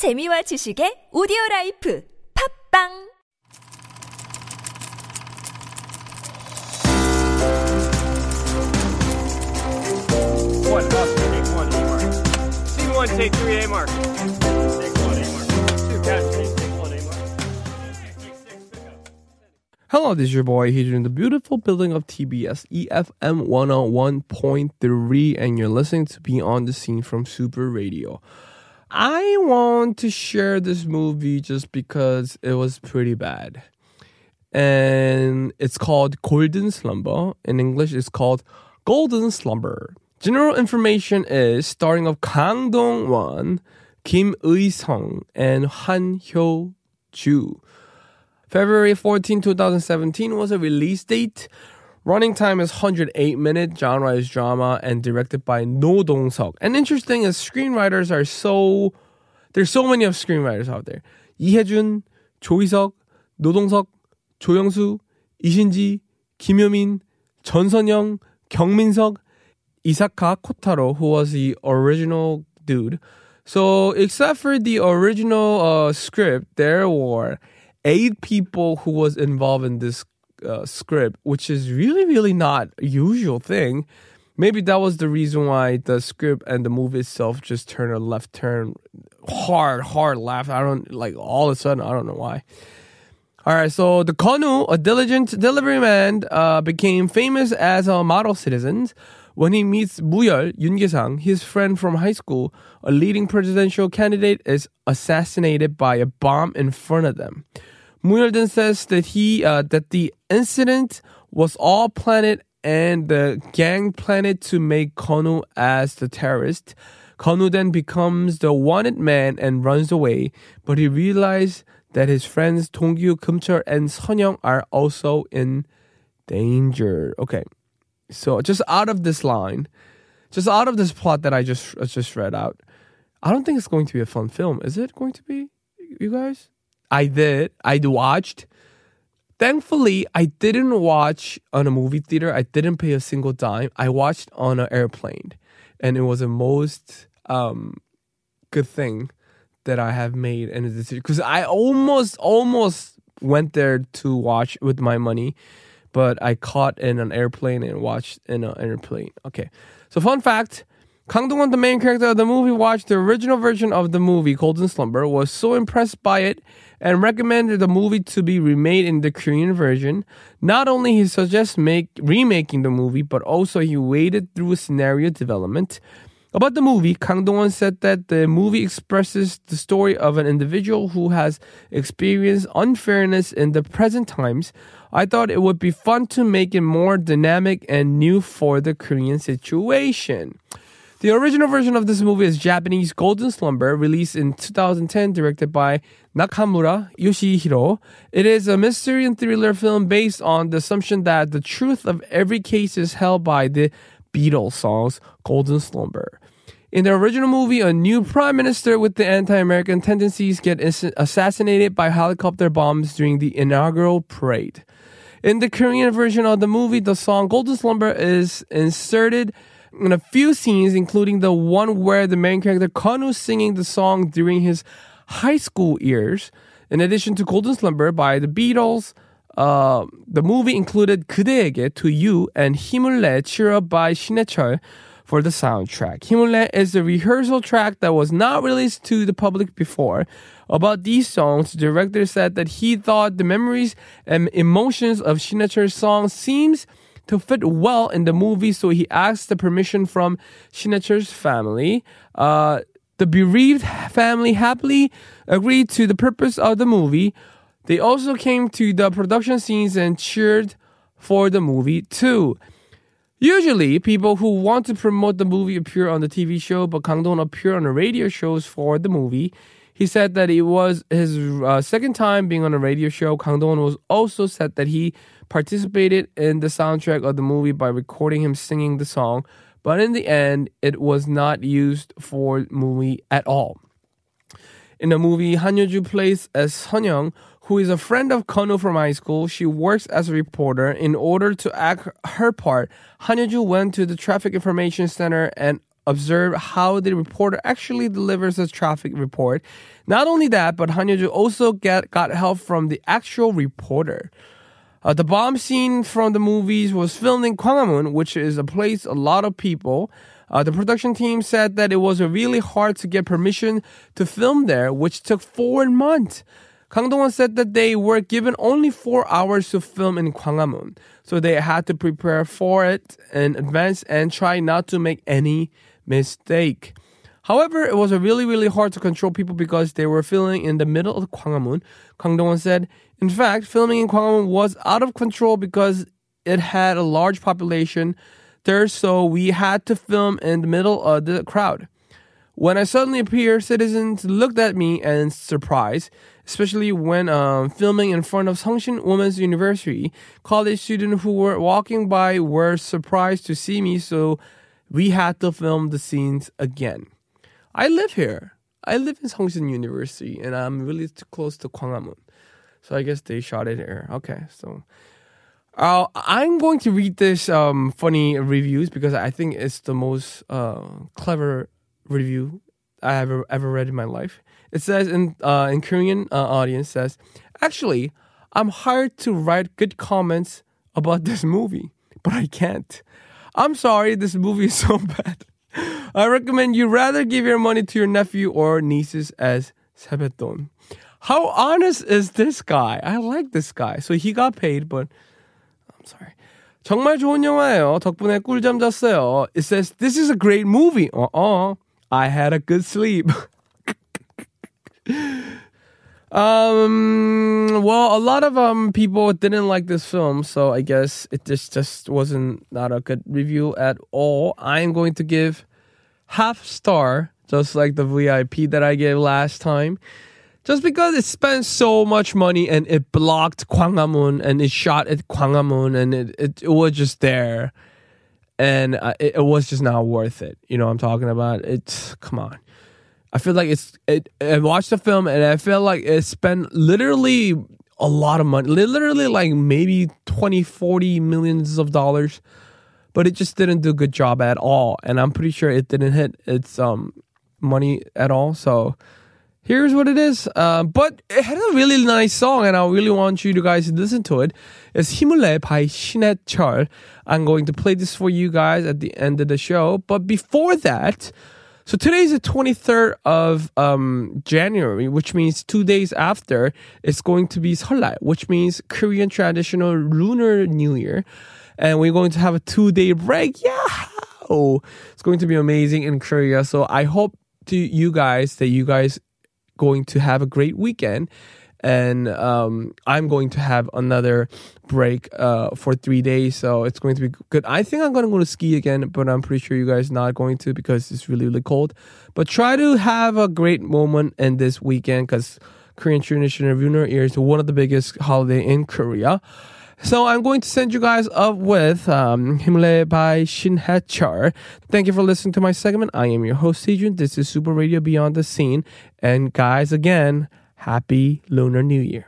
재미와 지식의 오디오 라이프 팝빵 One up, take one, A mark. Scene one, take three, A mark. Take one, A mark. Two, catch, take, take one, A mark. Take six, pick up. Hello, this is your boy here in the beautiful building of TBS EFM 101.3, and you're listening to Be on the Scene from Super Radio. I want to share this movie just because it was pretty bad. And it's called Golden Slumber. In English, it's called Golden Slumber. General information is starting of Kang Dong-won, Kim Eui-sung, and Han Hyo-ju. February 14, 2017 was a release date. Running time is 108 minutes, genre is drama, and directed by No Dong-seok. And interesting is screenwriters are so there's so many of screenwriters out there. 이혜준, 조희석, 노동석, 조영수, 이신지, 김효민, 전선영, 경민석, Isaka Kotaro, who was the original dude. So, except for the original uh, script, there were eight people who was involved in this uh, script, which is really, really not a usual thing. Maybe that was the reason why the script and the movie itself just turned a left turn, hard, hard left. I don't like all of a sudden. I don't know why. All right, so the Konu, a diligent delivery man, uh, became famous as a model citizen when he meets Muyol Yoon his friend from high school. A leading presidential candidate is assassinated by a bomb in front of them. Then says that he uh, that the incident was all planned and the gang planned to make Konu as the terrorist. Konu then becomes the wanted man and runs away, but he realizes that his friends Dongyu, Kumchul, and Sonyoung are also in danger. Okay, so just out of this line, just out of this plot that I just just read out, I don't think it's going to be a fun film. Is it going to be, you guys? I did. I watched. Thankfully, I didn't watch on a movie theater. I didn't pay a single dime. I watched on an airplane, and it was the most um, good thing that I have made in a decision because I almost almost went there to watch with my money, but I caught in an airplane and watched in an airplane. Okay, so fun fact. Kang the main character of the movie, watched the original version of the movie Golden Slumber, was so impressed by it and recommended the movie to be remade in the Korean version. Not only he suggests make remaking the movie, but also he waded through scenario development. About the movie, Kang Dong-won said that the movie expresses the story of an individual who has experienced unfairness in the present times. I thought it would be fun to make it more dynamic and new for the Korean situation. The original version of this movie is Japanese Golden Slumber, released in 2010, directed by Nakamura Yoshihiro. It is a mystery and thriller film based on the assumption that the truth of every case is held by the Beatles songs Golden Slumber. In the original movie, a new prime minister with the anti-American tendencies get assassinated by helicopter bombs during the inaugural parade. In the Korean version of the movie, the song Golden Slumber is inserted in a few scenes, including the one where the main character Kanu singing the song during his high school years. In addition to Golden Slumber by the Beatles, uh, the movie included 그대에게 To You and 힘을 Chira" Cheer Up by 신해철 for the soundtrack. 힘을 is a rehearsal track that was not released to the public before. About these songs, the director said that he thought the memories and emotions of Shin Hae-chul's song seems – to fit well in the movie, so he asked the permission from Shin Hae-chul's family. Uh, the bereaved family happily agreed to the purpose of the movie. They also came to the production scenes and cheered for the movie too. Usually, people who want to promote the movie appear on the TV show, but Kang Dong appeared on the radio shows for the movie. He said that it was his uh, second time being on a radio show. Kang Dong was also said that he participated in the soundtrack of the movie by recording him singing the song, but in the end, it was not used for movie at all. In the movie, Han Hyo-ju plays as Sunyoung, who is a friend of Konu from high school. She works as a reporter. In order to act her part, Han Hyo-ju went to the traffic information center and observe how the reporter actually delivers a traffic report. Not only that, but Han also get, got help from the actual reporter. Uh, the bomb scene from the movies was filmed in Gwanghwamun, which is a place a lot of people. Uh, the production team said that it was really hard to get permission to film there, which took four months. Kang Dong-won said that they were given only four hours to film in Gwanghwamun, so they had to prepare for it in advance and try not to make any mistake. However, it was really, really hard to control people because they were filming in the middle of Gwanghwamun. Kang Dong-won said, in fact, filming in Gwanghwamun was out of control because it had a large population there, so we had to film in the middle of the crowd. When I suddenly appeared, citizens looked at me in surprise, especially when um, filming in front of Sungshin Women's University. College students who were walking by were surprised to see me, so we had to film the scenes again. I live here. I live in Sungshin University, and I'm really too close to Gwanghwamun. So I guess they shot it here. Okay, so uh, I'm going to read this um, funny reviews because I think it's the most uh, clever review I ever ever read in my life. It says in uh, in Korean uh, audience says, actually, I'm hired to write good comments about this movie, but I can't. I'm sorry, this movie is so bad. I recommend you rather give your money to your nephew or nieces as sebeton. How honest is this guy? I like this guy. So he got paid, but I'm sorry. 정말 좋은 영화예요. 덕분에 꿀잠 잤어요. It says this is a great movie. Uh-uh. I had a good sleep. um well, a lot of um people didn't like this film, so I guess it just just wasn't not a good review at all. I'm going to give half star just like the VIP that I gave last time just because it spent so much money and it blocked Gwanghwamun and it shot at Gwanghwamun and it, it, it was just there and uh, it, it, was just not worth it. You know what I'm talking about? It's come on. I feel like it's it. I watched the film and I feel like it spent literally a lot of money, literally like maybe 20, 40 millions of dollars, but it just didn't do a good job at all. And I'm pretty sure it didn't hit its um money at all. So here's what it is. Uh, but it had a really nice song, and I really want you to guys to listen to it. It's Himule by Chol. I'm going to play this for you guys at the end of the show. But before that, so today's the 23rd of um, January, which means two days after, it's going to be Seollal, which means Korean traditional Lunar New Year. And we're going to have a two day break. Yeah! It's going to be amazing in Korea. So I hope to you guys that you guys going to have a great weekend. And um, I'm going to have another break uh, for three days, so it's going to be good. I think I'm going to go to ski again, but I'm pretty sure you guys not going to because it's really really cold. But try to have a great moment in this weekend because Korean tradition of Lunar Year is one of the biggest holiday in Korea. So I'm going to send you guys up with um, Himle by Shin Hae-chul. Thank you for listening to my segment. I am your host, Sejun. This is Super Radio Beyond the Scene. And guys, again, happy Lunar New Year.